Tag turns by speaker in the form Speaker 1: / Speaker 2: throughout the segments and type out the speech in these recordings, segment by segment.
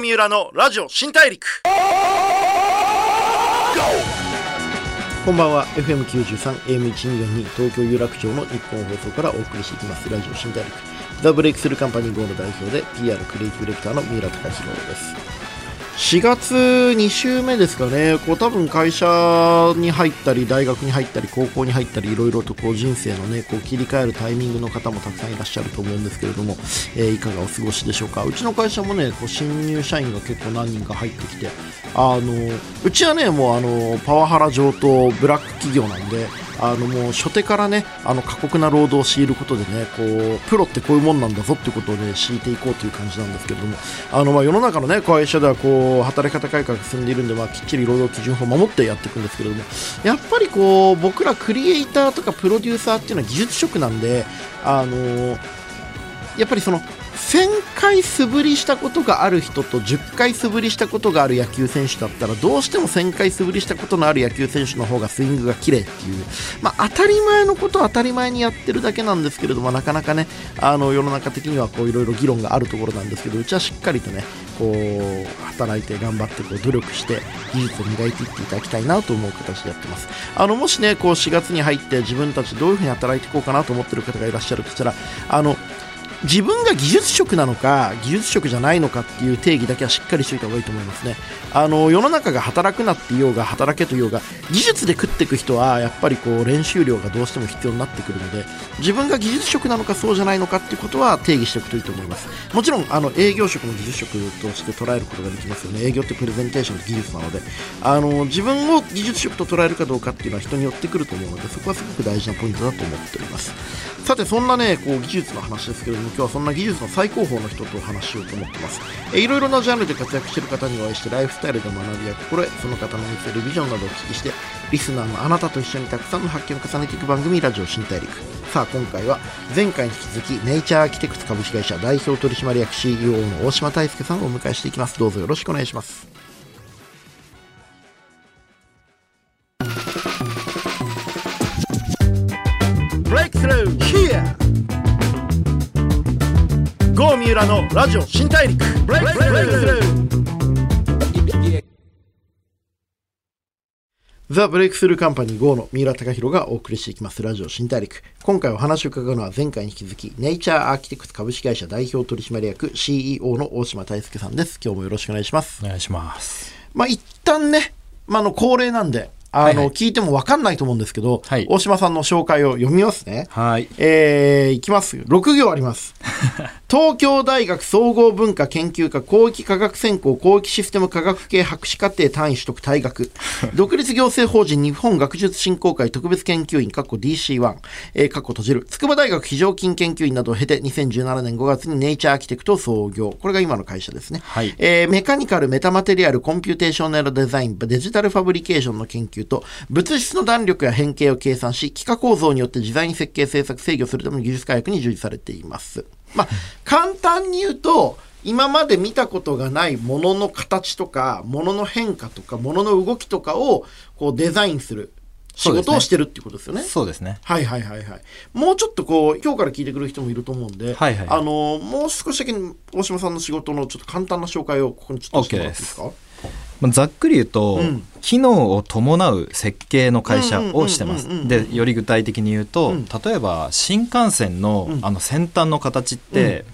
Speaker 1: 三浦のラジオ新大陸。こんばんは。FM93 AM1242 東京有楽町の日本放送からお送りしていきます。ラジオ新大陸。ザ・ブレイクスルーカンパニー号の代表で PR クリエイティブディレクターの三浦隆弘です。4月2週目ですかね、こう多分会社に入ったり、大学に入ったり、高校に入ったり、いろいろとこう人生のね、こう切り替えるタイミングの方もたくさんいらっしゃると思うんですけれども、えー、いかがお過ごしでしょうか。うちの会社もね、こう新入社員が結構何人か入ってきて、あの、うちはね、もうあの、パワハラ上等ブラック企業なんで、あのもう初手からねあの過酷な労働を強いることでねこうプロってこういうもんなんだぞっていうことをね敷いていこうという感じなんですけれどもあのまあ世の中のね会社ではこう働き方改革が進んでいるんでまあきっちり労働基準法を守ってやっていくんですけれどもやっぱりこう僕らクリエイターとかプロデューサーっていうのは技術職なんであのやっぱりその1000回素振りしたことがある人と10回素振りしたことがある野球選手だったらどうしても1000回素振りしたことのある野球選手の方がスイングが綺麗っていう、まあ、当たり前のことを当たり前にやってるだけなんですけれどもなかなかねあの世の中的にはいろいろ議論があるところなんですけどうちはしっかりとねこう働いて頑張ってこう努力して技術を磨いていっていただきたいなと思う形でやってます。あのもしねこう4月に入って自分たちどういうふうに働いていこうかなと思っている方がいらっしゃるとしたらあの自分が技術職なのか技術職じゃないのかっていう定義だけはしっかりしておいた方がいいと思いますね。あの世の中が働くなって言おうが働けと言うが技術で食っていく人はやっぱりこう練習量がどうしても必要になってくるので自分が技術職なのかそうじゃないのかっていうことは定義しておくといいと思います。もちろんあの営業職も技術職として捉えることができますよね。営業ってプレゼンテーションの技術なので。あの自分を技術職と捉えるかどうかっていうのは人によってくると思うのでそこはすごく大事なポイントだと思っております。さてそんなねこう技術の話ですけれども今日はそんな技術の最高峰の人とお話しようと思ってます。えいろいろなジャンルで活躍している方にお会いしてライフスタイルで学びや心得その方の見せるビジョンなどをお聞きしてリスナーのあなたと一緒にたくさんの発見を重ねていく番組ラジオ新大陸。さあ今回は前回に引き続きネイチャーアーキテクツ株式会社代表取締役 CEO の大島大輔さんをお迎えしていきます。どうぞよろしくお願いします。郷三浦のラジオ新大陸 Breakthrough ザ・ブレイクスルーカンパニー GO の三浦貴弘がお送りしていきますラジオ新大陸。今回お話を伺うのは前回に引き続き、ネイチャーアーキテクツ株式会社代表取締役 CEO の大島大輔さんです。今日もよろしくお願いします。
Speaker 2: お願いします。
Speaker 1: まあ一旦ね、まあ、の恒例なんで、あの、聞いても分かんないと思うんですけど、はい、大島さんの紹介を読みますね。
Speaker 2: はい。
Speaker 1: えー、いきます。6行あります。東京大学総合文化研究科広域科学専攻広域システム科学系博士課程単位取得退学。独立行政法人日本学術振興会特別研究員、過去 DC1、えー、閉じる。筑波大学非常勤研究員などを経て、2017年5月に Nature Architects を創業。これが今の会社ですね。
Speaker 2: はい。
Speaker 1: えー、メカニカル、メタマテリアル、コンピューテーショナルデザイン、デジタルファブリケーションの研究と、物質の弾力や変形を計算し、幾何構造によって自在に設計、制作、制御するための技術開発に従事されています。まあ、簡単に言うと、今まで見たことがないものの形とか、ものの変化とか、ものの動きとかをこうデザインする仕事をしてるっていうことですよね。
Speaker 2: そうですね。
Speaker 1: はいはいはいはい。もうちょっとこう、今日から聞いてくる人もいると思うんで、
Speaker 2: はいはい、
Speaker 1: あの、もう少しだけ大島さんの仕事のちょっと簡単な紹介をここにちょっとしてもらっていいですか、OK
Speaker 2: ざっくり言うと、うん、機能を伴う設計の会社をしてます。でより具体的に言うと、うん、例えば新幹線の,、あの先端の形って、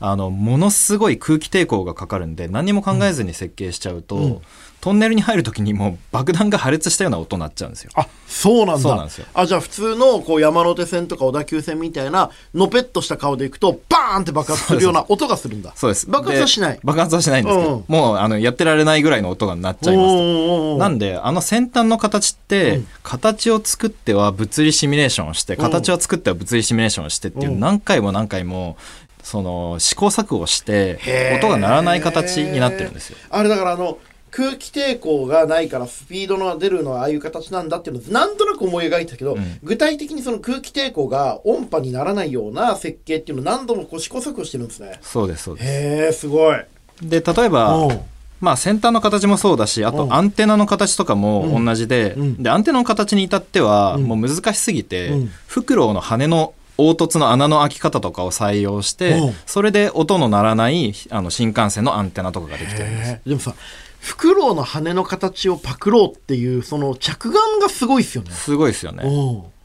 Speaker 2: あのものすごい空気抵抗がかかるんで何も考えずに設計しちゃうと、トンネルに入るときにもう爆弾が破裂したような音になっちゃうんですよ。
Speaker 1: あそうなんだ。そうなんですよ。あじゃあ普通のこう山手線とか小田急線みたいなのぺっとした顔でいくとバーンって爆発するような音がするんだ。
Speaker 2: そうです。
Speaker 1: 爆発はしない。
Speaker 2: 爆発はしないんですけど、うん、もうあのやってられないぐらいの音がなっちゃいますなんであの先端の形って、うん、形を作っては物理シミュレーションをして、形を作っては物理シミュレーションをしてっていう何回も何回もその試行錯誤して音が鳴らない形になってるんですよ。
Speaker 1: あれだからあの空気抵抗がないからスピードの出るのはああいう形なんだっていうのをなんとなく思い描いたけど、うん、具体的にその空気抵抗が音波にならないような設計っていうのを何度もこう試行錯誤してるんですね。
Speaker 2: そうですそうです。
Speaker 1: へえすごい。
Speaker 2: で例えば、まあ、先端の形もそうだしあとアンテナの形とかも同じでうん、でアンテナの形に至ってはもう難しすぎて、うん、フクロウの羽の凹凸の穴の開き方とかを採用して
Speaker 1: う。ん
Speaker 2: それで音の鳴らないあの新幹線のアンテナとかができてるんです。
Speaker 1: でもさフクロウの羽の形をパクろうっていうその着眼がすごいっすよね。
Speaker 2: すごいですよね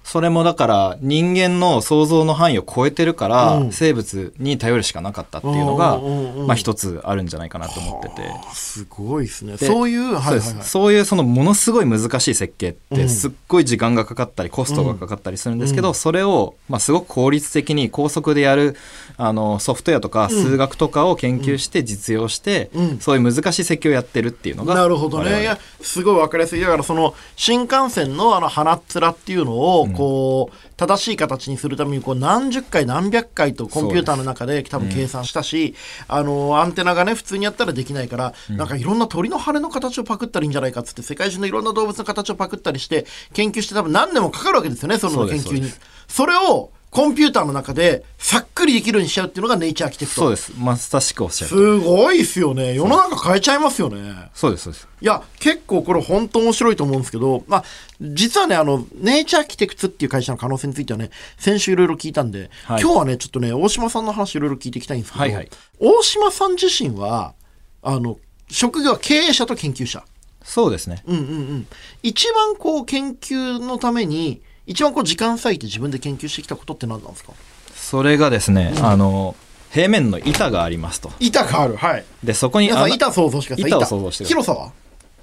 Speaker 2: それもだから人間の想像の範囲を超えてるから、
Speaker 1: うん
Speaker 2: 生物に頼るしかなかったっていうのが、まあ一つあるんじゃないかなと思ってて。
Speaker 1: あすごいですね。
Speaker 2: で
Speaker 1: そういう、はいはい
Speaker 2: そう
Speaker 1: はい。
Speaker 2: うそのものすごい難しい設計っ
Speaker 1: うん
Speaker 2: てすっごい時間がかかったりコストがかかったりするんですけど、それをまあすごく効率的に高速でやるあのソフトウェアとか数学とかを研究して実用して、
Speaker 1: うん
Speaker 2: そういう難しい設計をやってるっていうのが
Speaker 1: なるほどね。いや、すごいわかりやすい。だからその、新幹線のあの、鼻っ面っていうのを、こう、正しい形にするために、こう、何十回何百回とコンピューターの中で多分計算したし、あの、アンテナがね、普通にやったらできないから、なんかいろんな鳥の羽の形をパクったらいいんじゃないかっつって、世界中のいろんな動物の形をパクったりして、研究して多分何年もかかるわけですよね、その研究に。
Speaker 2: そ
Speaker 1: れを、コンピューターの中で、さっくりできるようにしちゃうっていうのがネイチャーアーキテクト。
Speaker 2: そうですまさしくおっしゃる
Speaker 1: すごいっすよね。世の中変えちゃいますよね。
Speaker 2: そうですそうです
Speaker 1: いや、結構これ本当面白いと思うんですけど、まあ、実はね、あの、ネイチャーアーキテクツっていう会社の可能性についてはね、先週いろいろ聞いたんで、
Speaker 2: はい
Speaker 1: 今日はね、ちょっとね、大島さんの話いろいろ聞いていきたいんですけど、
Speaker 2: はいはい
Speaker 1: 大島さん自身は、あの、職業は経営者と研究者。
Speaker 2: そうですね
Speaker 1: うんうんうん。一番こう、研究のために、一番こう、時間割いて自分で研究してきたことって何なんですか？
Speaker 2: それがですね、あの平面の板がありますと。
Speaker 1: 板がある。はい。
Speaker 2: でそこに
Speaker 1: 板想像してください。
Speaker 2: 板を想像して
Speaker 1: 広さは？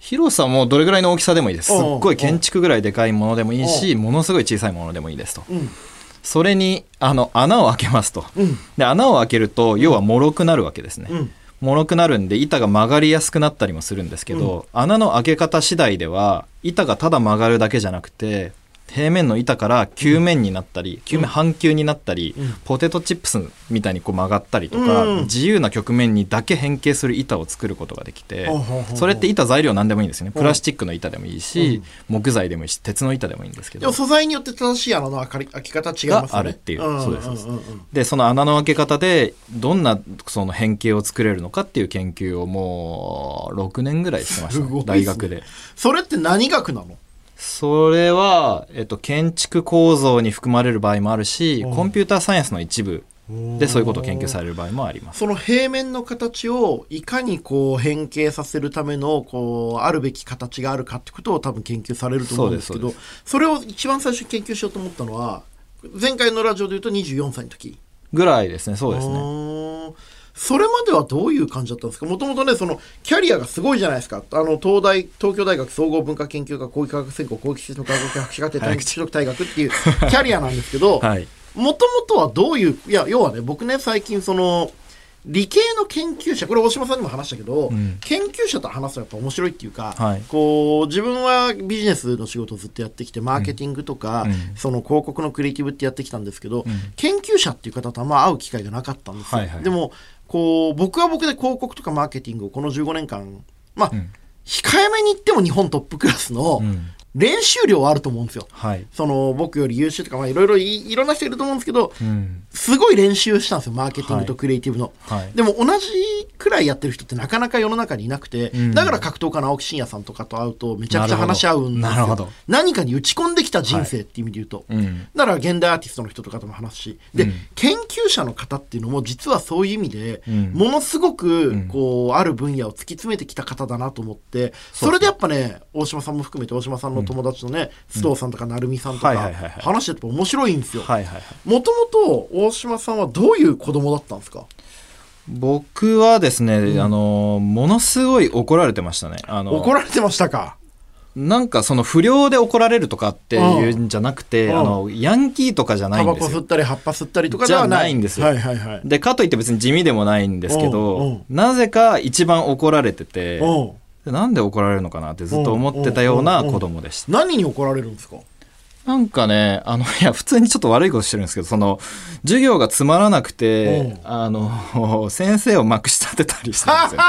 Speaker 2: 広さもどれぐらいの大きさでもいいです。すっ
Speaker 1: うん。
Speaker 2: ごい建築ぐらいでかいものでもいいしものすごい小さいものでもいいですと。
Speaker 1: うん。
Speaker 2: それにあの穴を開けますと。
Speaker 1: うん。
Speaker 2: で穴を開けると要は脆くなるわけですね、
Speaker 1: うん。
Speaker 2: 脆くなるんで板が曲がりやすくなったりもするんですけど、穴の開け方次第では板がただ曲がるだけじゃなくて平面の板から球面になったり、球面半球になったり、
Speaker 1: うん。
Speaker 2: ポテトチップスみたいにこう曲がったりとか、
Speaker 1: うん。
Speaker 2: 自由な曲面にだけ変形する板を作ることができて、それって板材料なんでもいいんですよね。プラスチックの板でもいいし、木材でもいいし鉄の板でもいいんですけど。
Speaker 1: 素材によって正しい穴の開き方違いますよね。
Speaker 2: があるっていうんそうですそうでその穴の開け方でどんなその変形を作れるのかっていう研究をもう6年ぐらいしてました、
Speaker 1: すごいっすね。
Speaker 2: 大学で。
Speaker 1: それって何学なの？
Speaker 2: それは、えっと、建築構造に含まれる場合もあるし
Speaker 1: うん。
Speaker 2: コンピューターサイエンスの一部でそういうことを研究される場合もあります。
Speaker 1: その平面の形をいかにこう変形させるためのこうあるべき形があるかってことを多分研究されると思うんですけど
Speaker 2: そ
Speaker 1: れを一番最初に研究しようと思ったのは前回のラジオで言うと24歳の時。
Speaker 2: ぐらいですねそうです
Speaker 1: う
Speaker 2: ね
Speaker 1: それまではどういう感じだったんですか？もともとねそのキャリアがすごいじゃないですか。あの東大東京大学総合文化研究科広域科学専攻広域科学博士課程短期取得大学っていう キャリアなんですけど
Speaker 2: はい。
Speaker 1: もともとはどういういや要はね僕ね最近その理系の研究者これ大島さんにも話したけど、
Speaker 2: ん。
Speaker 1: 研究者と話すとやっぱ面白いっていうか、
Speaker 2: はい。
Speaker 1: こう自分はビジネスの仕事をずっとやってきてマーケティングとか、
Speaker 2: うん。
Speaker 1: その広告のクリエイティブってやってきたんですけど、
Speaker 2: ん。
Speaker 1: 研究者っていう方とあんま会う機会がなかったんですよ、
Speaker 2: はいはい。
Speaker 1: でもこう僕は僕で広告とかマーケティングをこの15年間まあ、
Speaker 2: ん。
Speaker 1: 控えめに言っても日本トップクラスの
Speaker 2: うん
Speaker 1: 練習量はあると思うんですよ。
Speaker 2: はい。
Speaker 1: その僕より優秀とかまあいろいろいいろんな人いると思うんですけど、
Speaker 2: うん。
Speaker 1: すごい練習したんですよマーケティングとクリエイティブの、
Speaker 2: はい。
Speaker 1: でも同じくらいやってる人ってなかなか世の中にいなくて、
Speaker 2: うん。
Speaker 1: だから格闘家の青木真也さんとかと会うとめちゃくちゃ話し合うんですよ。
Speaker 2: なるほど。
Speaker 1: 何かに打ち込んできた人生っていう意味で言うと、
Speaker 2: うん。
Speaker 1: だから現代アーティストの人とかとも話すし。で、
Speaker 2: うん。
Speaker 1: 研究者の方っていうのも実はそういう意味で、
Speaker 2: うん。
Speaker 1: ものすごく
Speaker 2: ん。
Speaker 1: こうある分野を突き詰めてきた方だなと思ってそれでやっぱね大島さんも含めて大島さんの友達のね、須藤さんとか成美さんとか話してて面白いんですよ。もともと大島さんはどういう子供だったんですか？
Speaker 2: 僕はですね、あのものすごい怒られてましたね。あの
Speaker 1: 怒られてましたか？
Speaker 2: なんかその不良で怒られるとかっていうんじゃなくて、
Speaker 1: うん。
Speaker 2: あのヤンキーとかじゃな
Speaker 1: タ
Speaker 2: いんですよ。
Speaker 1: バコ吸ったり葉っぱ吸ったりとかではない。
Speaker 2: じゃないんですよ。
Speaker 1: はいはいはい。
Speaker 2: でかといって別に地味でもないんですけ
Speaker 1: うんう
Speaker 2: ど
Speaker 1: ん。
Speaker 2: なぜか一番怒られててなんで怒られるのかなってずっと思ってたような子供でした。
Speaker 1: 何に怒られるんですか？
Speaker 2: なんかねあのいや普通にちょっと悪いことしてるんですけどその授業がつまらなくて
Speaker 1: うん。
Speaker 2: あの先生をまくし立てたりしたんですよ。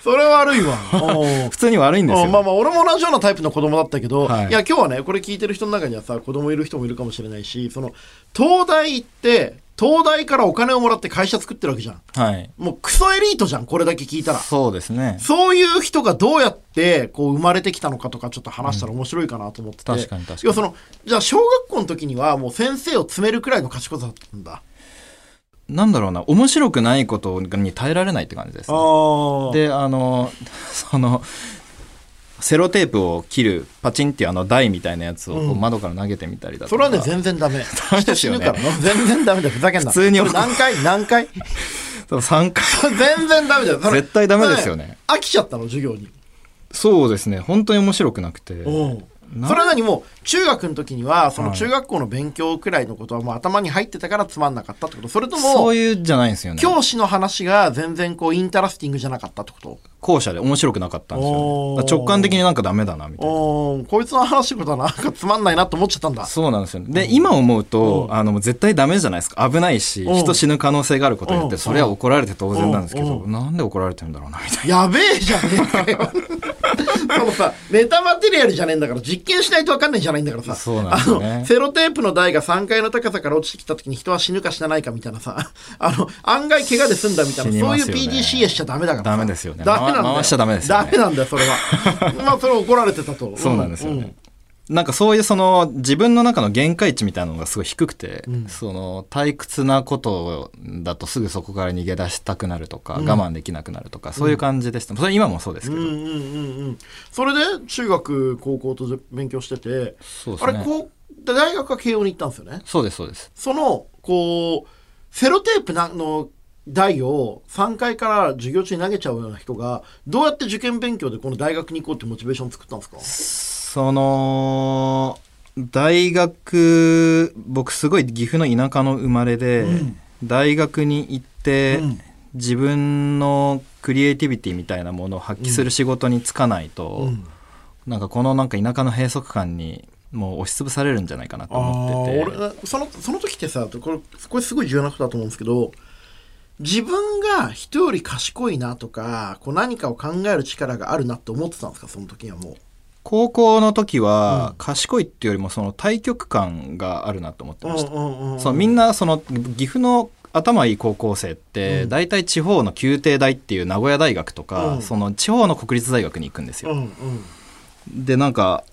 Speaker 1: それ悪いわ。うん
Speaker 2: 普通に悪いんですよ、
Speaker 1: うんまあまあ俺も同じようなタイプの子供だったけど、
Speaker 2: はい。
Speaker 1: い、や今日はねこれ聞いてる人の中にはさ子供いる人もいるかもしれないしその東大行って東大からお金をもらって会社作ってるわけじゃん。
Speaker 2: はい。
Speaker 1: もうクソエリートじゃん、これだけ聞いたら。
Speaker 2: そうですね。
Speaker 1: そういう人がどうやってこう生まれてきたのかとかちょっと話したら面白いかなと思ってて、
Speaker 2: 確かに確かに
Speaker 1: 要はそのじゃあ小学校の時にはもう先生を詰めるくらいの賢さだったんだ
Speaker 2: なんだろうな、面白くないことに耐えられないって感じです、ね。
Speaker 1: で、
Speaker 2: あの、その、セロテープを切るパチンっていうあの台みたいなやつを窓から投げてみたりだとか、
Speaker 1: それはね全然ダメ。
Speaker 2: ダメですよね。
Speaker 1: 全然ダメだよ。ふざけんな。
Speaker 2: 普通に
Speaker 1: 何回？何回？
Speaker 2: そう3回。
Speaker 1: 全然ダメだよ。
Speaker 2: 絶対ダメですよね。
Speaker 1: 飽きちゃったの授業に。
Speaker 2: そうですね。本当に面白くなくて。
Speaker 1: うん。
Speaker 2: な
Speaker 1: それは何もう中学の時にはその
Speaker 2: はい
Speaker 1: 中学校の勉強くらいのことはもう頭に入ってたからつまんなかったってこと。それとも
Speaker 2: そういうじゃないんですよね。
Speaker 1: 教師の話が全然こうインタラスティングじゃなかったってこと。
Speaker 2: 後者で面白くなかったんですよ、ね、直感的になんかダメだなみたいな。
Speaker 1: こいつの話してることはなんかつまんないなと思っちゃったんだ。
Speaker 2: そうなんですよね。で、今思うと、
Speaker 1: うん。
Speaker 2: あの、絶対ダメじゃないですか。危ないし、
Speaker 1: うん
Speaker 2: 人死ぬ可能性があることによって、
Speaker 1: うん。
Speaker 2: それは怒られて当然なんですけど、
Speaker 1: う
Speaker 2: なんで怒られてるんだろうな、みたいな。
Speaker 1: やべえじゃねえかよ。そのさメタマテリアルじゃねえんだから実験しないと分かんないじゃないんだからさ。
Speaker 2: そうなんですよね。
Speaker 1: あのセロテープの台が3階の高さから落ちてきた時に人は死ぬか死なないかみたいなさ。あの案外怪我で済んだみたいな、
Speaker 2: 死に
Speaker 1: そういう PDCA しちゃダメだからさ。
Speaker 2: ダメですよね。
Speaker 1: ダメなんだよ。
Speaker 2: 回しちゃダメですよね。
Speaker 1: ダメなんだよそれは。まあそれは怒られてたと。
Speaker 2: そうなんですよね。なんかそういうその自分の中の限界値みたいなのがすごい低くて、
Speaker 1: うん
Speaker 2: その退屈なことだとすぐそこから逃げ出したくなるとか、
Speaker 1: うん
Speaker 2: 我慢できなくなるとか、そういう感じでした。それ今もそうですけど。
Speaker 1: うんうんうんうんそれで中学高校と勉強してて、
Speaker 2: そうですね。
Speaker 1: あれこう大学は慶応に行ったんですよね？
Speaker 2: そうです、そうです。
Speaker 1: そのこうセロテープなの台を3階から授業中に投げちゃうような人がどうやって受験勉強でこの大学に行こうってモチベーション作ったんですか？
Speaker 2: その、大学、僕すごい岐阜の田舎の生まれで、
Speaker 1: うん
Speaker 2: 大学に行って、
Speaker 1: うん
Speaker 2: 自分のクリエイティビティみたいなものを発揮する仕事に就かないと、
Speaker 1: うん
Speaker 2: なんかこのなんか田舎の閉塞感にもう押しつぶされるんじゃないかなと
Speaker 1: あ
Speaker 2: 思ってて。
Speaker 1: ー俺そのその時ってさこれこれすごい重要なことだと思うんですけど自分が人より賢いなとかこう何かを考える力があるなって思ってたんですか？その時にはもう。
Speaker 2: 高校の時
Speaker 1: うん。
Speaker 2: は賢いっていうよりもその対極感があるなと思ってました。そうみんなその岐阜の頭いい高校生って、
Speaker 1: うん。
Speaker 2: 大体地方の宮廷大っていう名古屋大学とか、
Speaker 1: うん。
Speaker 2: その地方の国立大学に行くんですよ。でなんか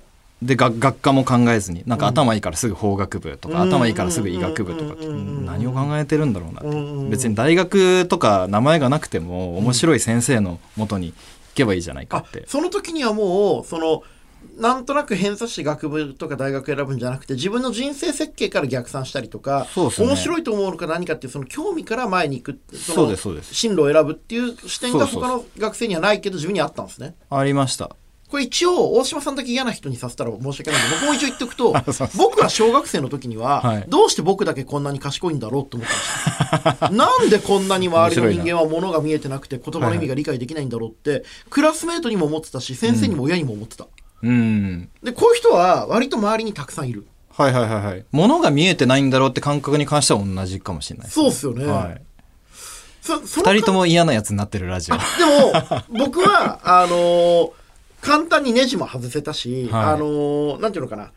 Speaker 2: でが学科も考えずになんか頭いいからすぐ法学部とか、
Speaker 1: うん。
Speaker 2: 頭いいからすぐ医学部とか何を考えてるんだろうなって、別に大学とか名前がなくても面白い先生のもとに行けばいいじゃないか
Speaker 1: あ
Speaker 2: って。
Speaker 1: その時にはもうそのなんとなく偏差値学部とか大学選ぶんじゃなくて自分の人生設計から逆算したりとか、
Speaker 2: ね
Speaker 1: 面白いと思うのか何かっていうその興味から前に行くそ進路を選ぶっていう視点が他の学生にはないけど自分にはあったんですね。
Speaker 2: ありました。
Speaker 1: これ一応大島さんだけ嫌な人にさせたら申し訳ないんで僕も一応言っておくと 僕は小学生の時には、
Speaker 2: はい
Speaker 1: どうして僕だけこんなに賢いんだろうって思ったんですよなんでこんなに周りの人間は物が見えてなくて言葉の意味が理解できないんだろうって、クラスメートにも思ってたし先生にも親にも思ってた、
Speaker 2: うん。
Speaker 1: でこういう人は割と周りにたくさんいる
Speaker 2: はいはいはいはい。物が見えてないんだろうって感覚に関しては同じかもしれないです、
Speaker 1: そうっすよね、
Speaker 2: はい。二人とも嫌なやつになってるラジオ。
Speaker 1: でも僕はあのー簡単にネジも外せたし、
Speaker 2: はい
Speaker 1: あのーなんていうのかな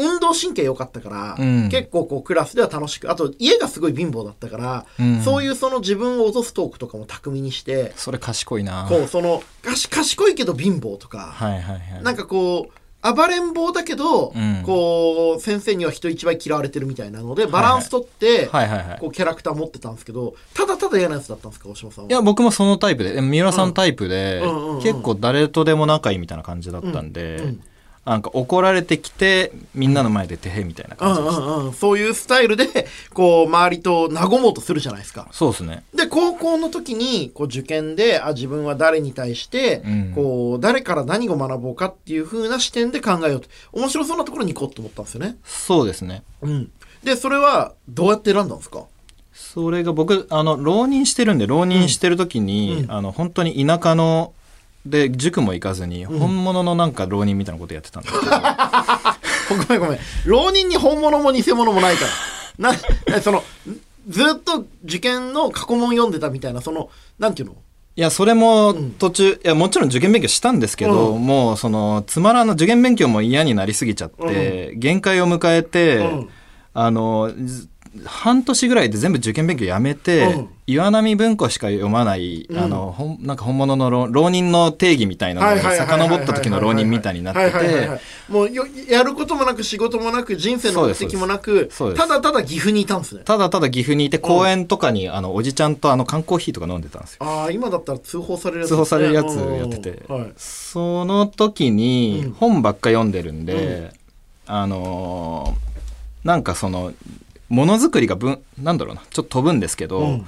Speaker 1: 運動神経良かったから、
Speaker 2: うん。
Speaker 1: 結構こうクラスでは楽しくあと家がすごい貧乏だったから、
Speaker 2: うん。
Speaker 1: そういうその自分を落とすトークとかも巧みにして、
Speaker 2: それ賢いな。
Speaker 1: こうそのかし賢いけど貧乏とか、
Speaker 2: はいはいはい。
Speaker 1: なんかこう暴れん坊だけど、
Speaker 2: うん。
Speaker 1: こう先生には人一倍嫌われてるみたいなのでバランス取って、
Speaker 2: はいはいはい。
Speaker 1: こ。うキャラクター持ってたんですけどただただ嫌なやつだったんですか大島さんは。い
Speaker 2: や、僕もそのタイプで、三浦さんタイプで、
Speaker 1: うん。うんうんうん
Speaker 2: 結構誰とでも仲いいみたいな感じだったんで、
Speaker 1: うんうん
Speaker 2: なんか怒られてきて、みんなの前でてへみたいな
Speaker 1: う
Speaker 2: 感じでした。
Speaker 1: んうんうん、そういうスタイルでこう周りと和もうとするじゃないですか。
Speaker 2: そうですね。
Speaker 1: で高校の時にこう受験であ自分は誰に対して、
Speaker 2: うん
Speaker 1: こう誰から何を学ぼうかっていう風な視点で考えようと面白そうなところに行こうと思ったんですよね。
Speaker 2: そうですね。
Speaker 1: うん、でそれはどうやって選んだんですか？
Speaker 2: それが僕、あの、浪人してるんで、浪人してる時に、
Speaker 1: うん
Speaker 2: あの、本当に田舎の、で、塾も行かずに、
Speaker 1: ん。
Speaker 2: 本物のなんか浪人みたいなことやってたんですけど、
Speaker 1: ごめんごめん。浪人に本物も偽物もないから。ななそのずっと受験の過去問読んでたみたいなそのなんていうの？
Speaker 2: いや、それも
Speaker 1: ん。
Speaker 2: 途中、いや、もちろん受験勉強したんですけど、
Speaker 1: う
Speaker 2: もう、その、つまらんの受験勉強も嫌になりすぎちゃって、限界を迎えて、
Speaker 1: うん。
Speaker 2: あの、ず半年ぐらいで全部受験勉強やめて、
Speaker 1: うん。
Speaker 2: 岩波文庫しか読まない、
Speaker 1: うん。
Speaker 2: あのほんなんか本物の浪浪人の定義みたいなのに遡った時の浪人みたいになってて。
Speaker 1: はいもうよやることもなく仕事もなく人生の目的もなくただただ岐阜にいたんですね。
Speaker 2: ただただ岐阜にいて公園とかにあのおじちゃんとあの缶コーヒーとか飲んでたんですよ。
Speaker 1: ああ今だったら通報されるやつ
Speaker 2: 通報されるやつやってて。
Speaker 1: うん。はい。
Speaker 2: その時に
Speaker 1: うん。
Speaker 2: 本ばっか読んでるんで、あのーなんかそのものづくりがぶんなんだろうなちょっと飛ぶんですけど、
Speaker 1: うん。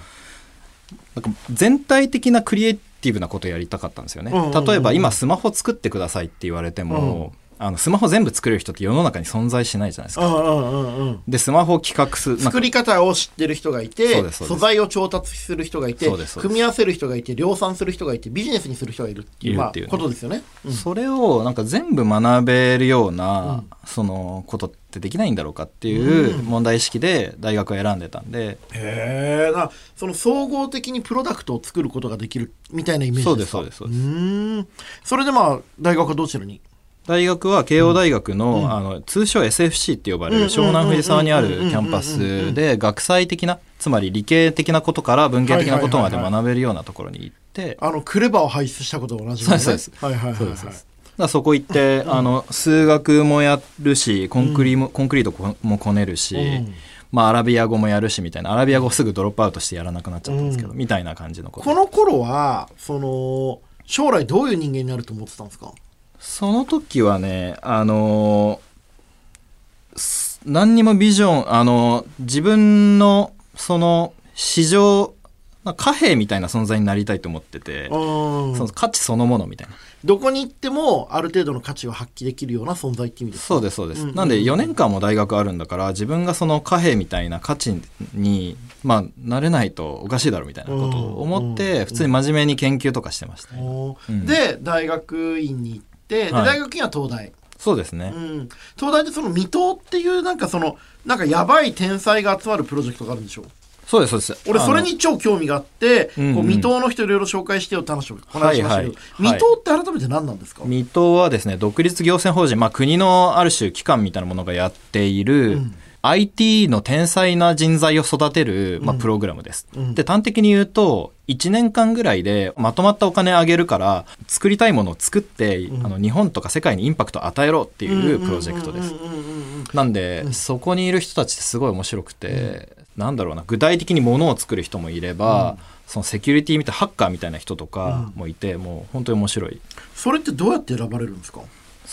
Speaker 2: なんか全体的なクリエイティブなことをやりたかったんですよね。
Speaker 1: うんうんうんうん。
Speaker 2: 例えば今スマホ作ってくださいって言われても、あのスマホ全部作れる人って世の中に存在しないじゃないですか。でスマホを企画する
Speaker 1: 作り方を知ってる人がいて素材を調達する人がいて組み合わせる人がいて量産する人がいてビジネスにする人がいるっていう
Speaker 2: ね。
Speaker 1: ことですよね。うん。
Speaker 2: それをなんか全部学べるような、そのことってできないんだろうかっていう問題意識で大学を選んでたんで、
Speaker 1: へえなその総合的にプロダクトを作ることができるみたいなイメージですか？
Speaker 2: そうですそうですそうです。
Speaker 1: それでまあ大学はどちらに？
Speaker 2: 大学は慶応大学の,、あの通称 SFC って呼ばれる湘南藤沢にあるキャンパスで学際的なつまり理系的なことから文系的なことまで学べるようなところに行って、
Speaker 1: あのクレバを輩出したことと同じね。
Speaker 2: そうですそうです。そうですだそこ行って、あの数学もやるしコンクリも、コンクリートこもこねるし、
Speaker 1: うん。
Speaker 2: まあ、アラビア語もやるしみたいなアラビア語すぐドロップアウトしてやらなくなっちゃったんですけど、みたいな感じのこと。
Speaker 1: この頃はその将来どういう人間になると思ってたんですか？
Speaker 2: その時はねあのす何にもビジョンあの自分のその市場貨幣みたいな存在になりたいと思ってて、
Speaker 1: うん
Speaker 2: その価値そのものみたいな。
Speaker 1: どこに行ってもある程度の価値を発揮できるような存在って意味ですか？
Speaker 2: そうですそうです、
Speaker 1: うんうん
Speaker 2: なんで4年間も大学あるんだから自分がその貨幣みたいな価値にまあなれないとおかしいだろうみたいなことを思って、
Speaker 1: うん
Speaker 2: 普通に真面目に研究とかしてました、ね。
Speaker 1: で大学院に行って、で
Speaker 2: はい。
Speaker 1: 大学院は東大、
Speaker 2: そうですね、
Speaker 1: うん、東大でその未踏っていうなんかそのなんかやばい天才が集まるプロジェクトがあるんでしょ
Speaker 2: そうですそうです。
Speaker 1: 俺それに超興味があって、こう未踏の人いろいろ紹介してよって話をこの間しましたけど、未踏って改めて何なんですか、
Speaker 2: 水戸はですね独立行政法人、まあ、国のある種機関みたいなものがやっている、
Speaker 1: うん。
Speaker 2: IT の天才な人材を育てる、まあ、
Speaker 1: うん。
Speaker 2: プログラムです、
Speaker 1: うん。
Speaker 2: で端的に言うと1年間ぐらいでまとまったお金あげるから作りたいものを作って、
Speaker 1: うん。
Speaker 2: あの日本とか世界にインパクトを与えろっていうプロジェクトです。
Speaker 1: うん。うんうんうん。うん
Speaker 2: なんで、そこにいる人たちってすごい面白くて、なんだろうな具体的にものを作る人もいれば、そのセキュリティみたいなハッカーみたいな人とかもいて、もう本当に面白い。
Speaker 1: それってどうやって選ばれるんですか？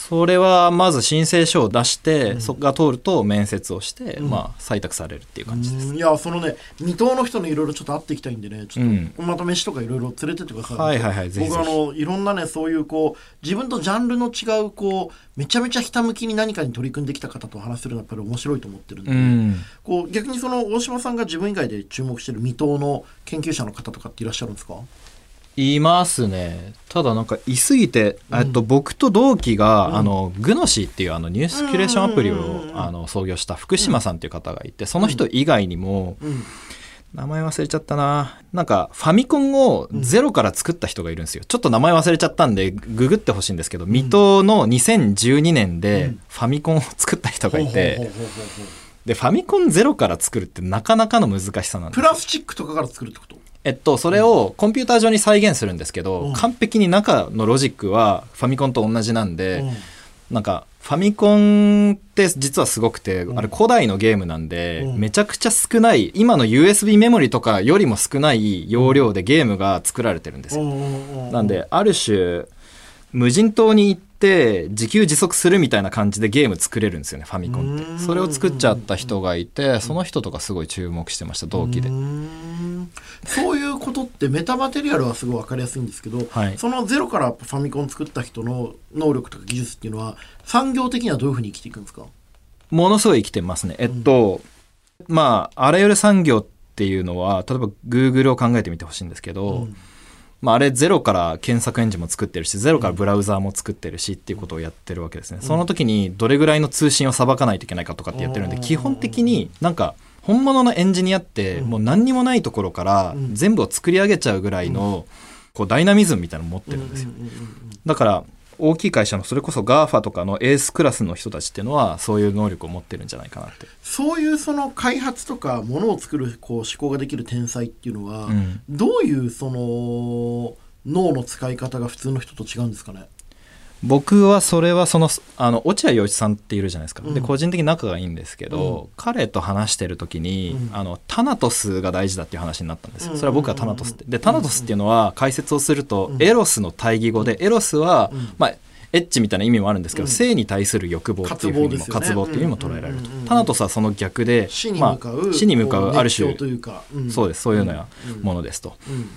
Speaker 2: それはまず申請書を出して、そこが通ると面接をして、
Speaker 1: うん。
Speaker 2: まあ、採択されるっていう感じです。
Speaker 1: うん。いやそのね未踏の人にいろいろちょっと会っていきたいんでねちょっ
Speaker 2: うん。
Speaker 1: とまた飯とかいろいろ連れてってください、
Speaker 2: はいはいはいぜひ。
Speaker 1: 僕あのいろんなねそういうこう自分とジャンルの違うこうめちゃめちゃひたむきに何かに取り組んできた方とお話しするのはやっぱり面白いと思ってるんで、
Speaker 2: うん、
Speaker 1: こう逆にその大島さんが自分以外で注目してる未踏の研究者の方とかっていらっしゃるんですか？
Speaker 2: いますね。ただなんかいすぎて、えっと、僕と同期が、あのグノシーっていうあのニュースキュレーションアプリを、
Speaker 1: うん。うんうんうん
Speaker 2: あの創業した福島さんっていう方がいてその人以外にも、
Speaker 1: うん。
Speaker 2: 名前忘れちゃったな。なんかファミコンをゼロから作った人がいるんですよ、ちょっと名前忘れちゃったんでググってほしいんですけど、水戸の2012年でファミコンを作った人がいて、でファミコンゼロから作るってなかなかの難しさなんです
Speaker 1: プラスチックとかから作るってこと？
Speaker 2: えっと、それをコンピューター上に再現するんですけど、
Speaker 1: うん。
Speaker 2: 完璧に中のロジックはファミコンと同じなんで、
Speaker 1: うん。
Speaker 2: なんかファミコンって実はすごくて、
Speaker 1: うん。
Speaker 2: あれ古代のゲームなんで、
Speaker 1: うん。
Speaker 2: めちゃくちゃ少ない今の USB メモリとかよりも少ない容量でゲームが作られてるんですよ、なんである種無人島に行って自給自足するみたいな感じでゲーム作れるんですよねファミコンっ
Speaker 1: うん。
Speaker 2: てそれを作っちゃった人がいてその人とかすごい注目してました同期で
Speaker 1: そういうことってメタマテリアルはすごい分かりやすいんですけど、
Speaker 2: はい。
Speaker 1: そのゼロからファミコン作った人の能力とか技術っていうのは産業的にはどういうふうに生きていくんですか？
Speaker 2: ものすごい生きてますね。えっと、まあ、あらゆる産業っていうのは、例えば Google を考えてみてほしいんですけど、
Speaker 1: うん。
Speaker 2: まあ、あれゼロから検索エンジンも作ってるし、ゼロからブラウザーも作ってるしっていうことをやってるわけですね。その時にどれぐらいの通信をさばかないといけないかとかってやってるんで、
Speaker 1: うん
Speaker 2: 基本的になんか、本物のエンジニアってもう何にもないところから
Speaker 1: うん。
Speaker 2: 全部を作り上げちゃうぐらいのこうダイナミズムみたいなのを持ってるんですよ。だから大きい会社のそれこそ GAFA とかのエースクラスの人たちっていうのはそういう能力を持ってるんじゃないかなって。
Speaker 1: そういうその開発とかものを作るこう思考ができる天才っていうのは、
Speaker 2: うん。
Speaker 1: どういうその脳の使い方が普通の人と違うんですかね？
Speaker 2: 僕はそれはそのあの落合陽一さんっているじゃないですか、
Speaker 1: うん。
Speaker 2: で個人的に仲がいいんですけど、
Speaker 1: うん。
Speaker 2: 彼と話してる時に、
Speaker 1: うん。
Speaker 2: あのタナトスが大事だっていう話になったんですよ、
Speaker 1: うん。
Speaker 2: それは僕がタナトスって。でタナトスっていうのは解説をすると、
Speaker 1: うん。
Speaker 2: エロスの対義語でエロスは、
Speaker 1: うん。
Speaker 2: まあエッチみたいな意味もあるんですけど、
Speaker 1: うん。
Speaker 2: 性に対する欲望っていうふうにも
Speaker 1: 渇望ね。
Speaker 2: っていうふうにも捉えられると、タナトスはその逆で
Speaker 1: 死に向かう、
Speaker 2: まあ、死に向かうある種
Speaker 1: 熱狂というか、ん。
Speaker 2: そうです。そういうような
Speaker 1: うん。
Speaker 2: ものですと。
Speaker 1: うん。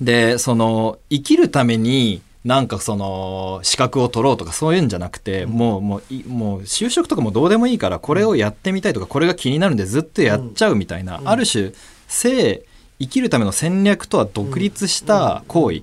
Speaker 2: でその生きるためになんかその資格を取ろうとかそういうんじゃなくて、もうもういもう就職とかもどうでもいいからこれをやってみたいとかこれが気になるんでずっとやっちゃうみたいな、
Speaker 1: うん。
Speaker 2: ある種性生きるための戦略とは独立した行為っ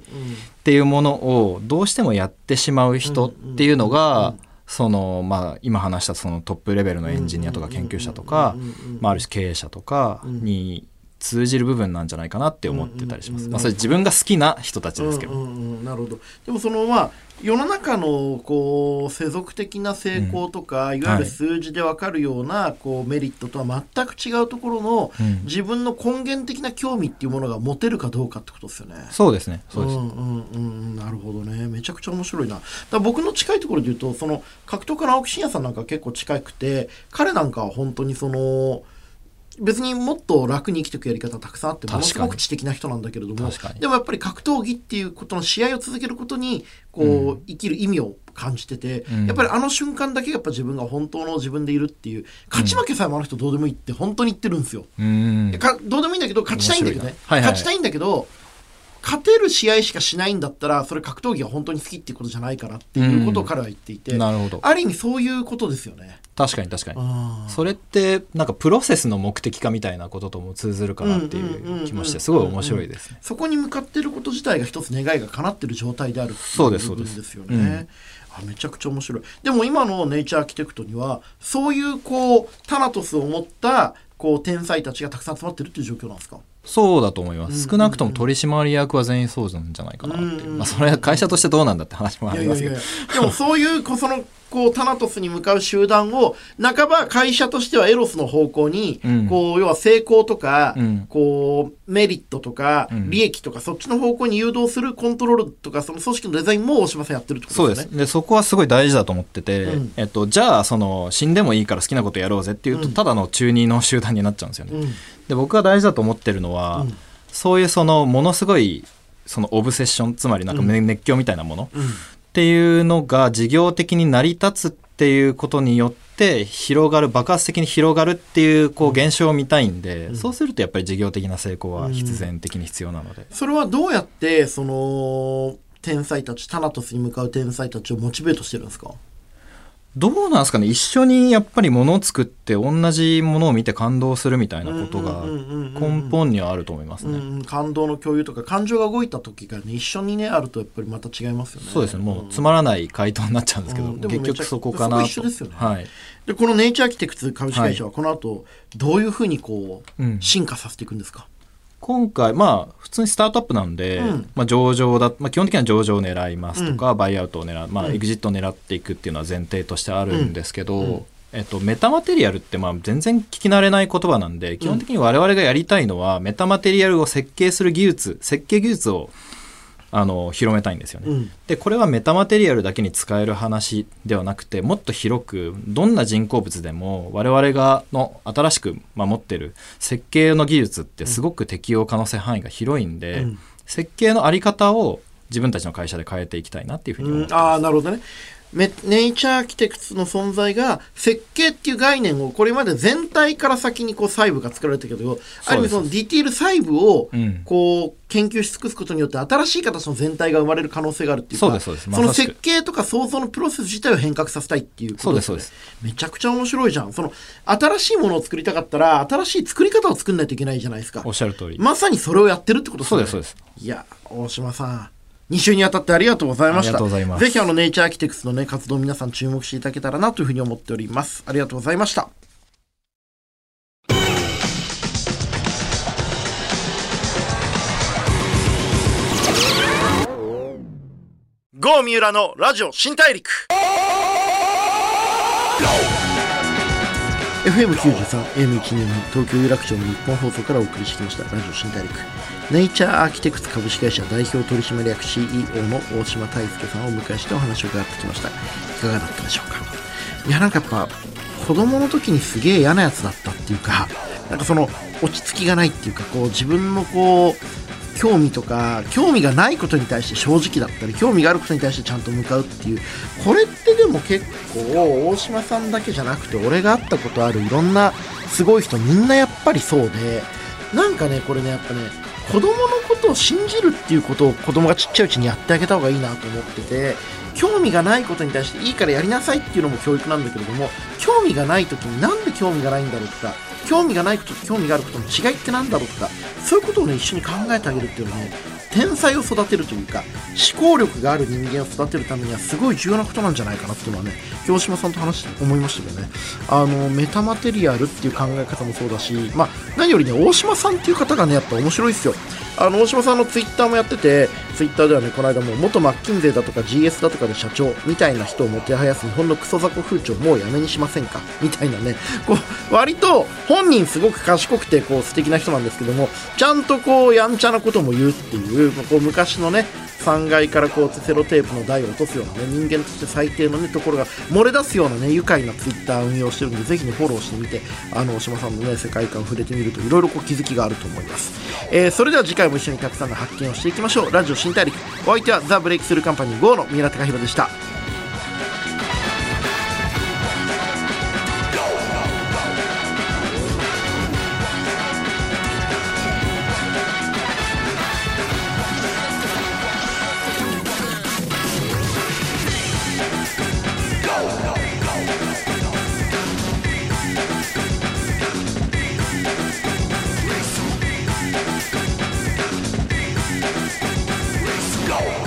Speaker 2: ていうものをどうしてもやってしまう人っていうのが、
Speaker 1: うん。
Speaker 2: そのまあ、今話したそのトップレベルのエンジニアとか研究者とか、まあ、ある種経営者とかに通じる部分なんじゃないかなって思ってたりします。
Speaker 1: うん
Speaker 2: まあ、それ自分が好きな人たちですけど。
Speaker 1: うんうんうんなるほどでもそのまあ世の中のこう世俗的な成功とか、いわゆる数字で分かるようなこうメリットとは全く違うところの、
Speaker 2: うん
Speaker 1: 自分の根源的な興味っていうものが持てるかどうかってことですよね。
Speaker 2: そうですね。そうです。
Speaker 1: んうんうんうんなるほどねめちゃくちゃ面白いなだ僕の近いところで言うとその格闘家の青木真也さんなんか結構近くて彼なんかは本当にその別にもっと楽に生きていくやり方たくさんあってものすごく知的な人なんだけれどもでもやっぱり格闘技っていうことの試合を続けることにこう、
Speaker 2: うん。
Speaker 1: 生きる意味を感じてて、
Speaker 2: うん。
Speaker 1: やっぱりあの瞬間だけがやっぱ自分が本当の自分でいるっていう勝ち負けさえもあの人どうでもいいって本当に言ってるんですよ。
Speaker 2: うん。
Speaker 1: かどうでもいいんだけど勝ちたいんだけどね。
Speaker 2: はいはい。
Speaker 1: 勝ちたいんだけど勝てる試合しかしないんだったらそれ格闘技が本当に好きっていうことじゃないからっていうことを彼は言っていて、
Speaker 2: なるほど。
Speaker 1: ある意味そういうことですよね。
Speaker 2: 確かに確かに。それってなんかプロセスの目的化みたいなこととも通ずるかなっていう気もしてすごい面白いですね。
Speaker 1: そこに向かっていること自体が一つ願いが叶ってる状態であるってい
Speaker 2: そうです
Speaker 1: 部分
Speaker 2: そうです
Speaker 1: ですよね。あめちゃくちゃ面白い。でも今のネイチャーアーキテクトにはそういうこうタナトスを持ったこう天才たちがたくさん集まってるっていう状況なんですか？
Speaker 2: そうだと思いま
Speaker 1: うん
Speaker 2: す。少なくとも取締役は全員そうなんじゃないかなっていう。
Speaker 1: うん
Speaker 2: まあそれは会社としてどうなんだって話もありますけど。
Speaker 1: でもそういうこそのこうタナトスに向かう集団を半ば会社としてはエロスの方向に、
Speaker 2: うん。
Speaker 1: こう要は成功とか、
Speaker 2: うん。
Speaker 1: こうメリットとか、
Speaker 2: うん。
Speaker 1: 利益とかそっちの方向に誘導するコントロールとかその組織のデザインも大島さんやってるってこ
Speaker 2: そうで
Speaker 1: とですよね。
Speaker 2: す。で、そこはすごい大事だと思ってて、
Speaker 1: うん。
Speaker 2: えっと、じゃあ、その、死んでもいいから好きなことやろうぜっていうと、
Speaker 1: うん。
Speaker 2: ただの中二の集団になっちゃうんですよね。
Speaker 1: うん。
Speaker 2: で、僕が大事だと思ってるのは、
Speaker 1: うん。
Speaker 2: そういうその、ものすごい、そのオブセッション、つまりなんか熱狂みたいなもの。
Speaker 1: うん
Speaker 2: っていうのが事業的に成り立つっていうことによって広がる爆発的に広がるっていうこう現象を見たいんで、
Speaker 1: うん。
Speaker 2: そうするとやっぱり事業的な成功は必然的に必要なので、
Speaker 1: それはどうやってその天才たちタナトスに向かう天才たちをモチベートしてるんですか？
Speaker 2: どうなんですかね？一緒にやっぱりものを作って同じものを見て感動するみたいなことが根本にはあると思いますね。
Speaker 1: うん、感動の共有とか感情が動いた時がね一緒にねあるとやっぱりまた違いますよね。
Speaker 2: そうですね。もうつまらない回答になっちゃうんですけど、
Speaker 1: うん。
Speaker 2: 結局そこかなと。
Speaker 1: 一緒ですよね。
Speaker 2: はい。
Speaker 1: でこのネイチャーアーキテクツ株式会社はこの後どういうふうにこう
Speaker 2: うん。
Speaker 1: 進化させていくんですか、
Speaker 2: 今回まあ普通にスタートアップなんで、
Speaker 1: うん。
Speaker 2: まあ、上場だ、まあ、基本的には上場を狙いますとか、バイアウトを狙う、まあ、エグジットを狙っていくっていうのは前提としてあるんですけど、
Speaker 1: うんうん。
Speaker 2: えっと、メタマテリアルってまあ全然聞き慣れない言葉なんで基本的に我々がやりたいのはメタマテリアルを設計する技術設計技術をあの広めたいんですよね。
Speaker 1: うん
Speaker 2: でこれはメタマテリアルだけに使える話ではなくてもっと広くどんな人工物でも我々がの新しくまあ持ってる設計の技術ってすごく適用可能性範囲が広いんで、
Speaker 1: うん
Speaker 2: 設計のあり方を自分たちの会社で変えていきたいなっていうふうに思って
Speaker 1: うん、あ
Speaker 2: ます。
Speaker 1: あなるほどねメネイチャーアーキテクツの存在が設計っていう概念をこれまで全体から先にこう細部が作られたけどある意味そのディティール細部を
Speaker 2: うん。
Speaker 1: こう研究し尽くすことによって新しい形の全体が生まれる可能性があるっていうか
Speaker 2: そうですそうです。ま
Speaker 1: その設計とか想像のプロセス自体を変革させたいっていうことよね
Speaker 2: そうです。
Speaker 1: めちゃくちゃ面白いじゃん。その新しいものを作りたかったら新しい作り方を作んないといけないじゃないですか。
Speaker 2: おっしゃる通り。
Speaker 1: まさにそれをやってるってこと
Speaker 2: そうですそうです。
Speaker 1: いや大島さん2週にわたってありがとうございました。
Speaker 2: ありがとうございます。
Speaker 1: ぜひあのネイチャーアーキテクスのね活動皆さん注目していただけたらなというふうに思っております。ありがとうございました。郷三浦のラジオ新大陸。FM93、AM122 東京有楽町の日本放送からお送りしてきました。ラジオ新大陸ネイチャーアーキテクツ株式会社代表取締役 CEO の大島大輔さんをお迎えしてお話を伺ってきました。いかがだったでしょうか？いやなんかやっぱ子供の時にすげえ嫌なやつだったっていうかなんかその落ち着きがないっていうかこう自分のこう興味とか興味がないことに対して正直だったり興味があることに対してちゃんと向かうっていうこれってでも結構大島さんだけじゃなくて俺が会ったことあるいろんなすごい人みんなやっぱりそうでなんかねこれねやっぱね子供のことを信じるっていうことを子供がちっちゃいうちにやってあげた方がいいなと思ってて興味がないことに対していいからやりなさいっていうのも教育なんだけれども興味がない時になんで興味がないんだろうとか興味がないことと興味があることの違いって何だろうとかそういうことをね一緒に考えてあげるっていうのはね天才を育てるというか思考力がある人間を育てるためにはすごい重要なことなんじゃないかなっていうのはね京島さんと話して思いましたけどね。あのメタマテリアルっていう考え方もそうだしまあ何よりね大島さんっていう方がねやっぱ面白いですよ。あの大島さんのツイッターもやっててツイッターではねこの間も元マッキンゼーだとか GS だとかで社長みたいな人をもてはやす日本のクソ雑魚風潮もうやめにしませんか？みたいなね。こう割と本人すごく賢くてこう素敵な人なんですけどもちゃんとこうやんちゃなことも言うっていうこう昔のね3階からこうセロテープの台を落とすようなね人間として最低のねところが漏れ出すようなね愉快なツイッター運用してるんでぜひねフォローしてみてあの大島さんのね世界観を触れてみるといろいろこう気づきがあると思います、えーそれでは次回も一緒にたくさんの発見をしていきましょう。ラジオ新大陸。お相手はザ・ブレイクスルーカンパニー GO の三浦貴大でした。No!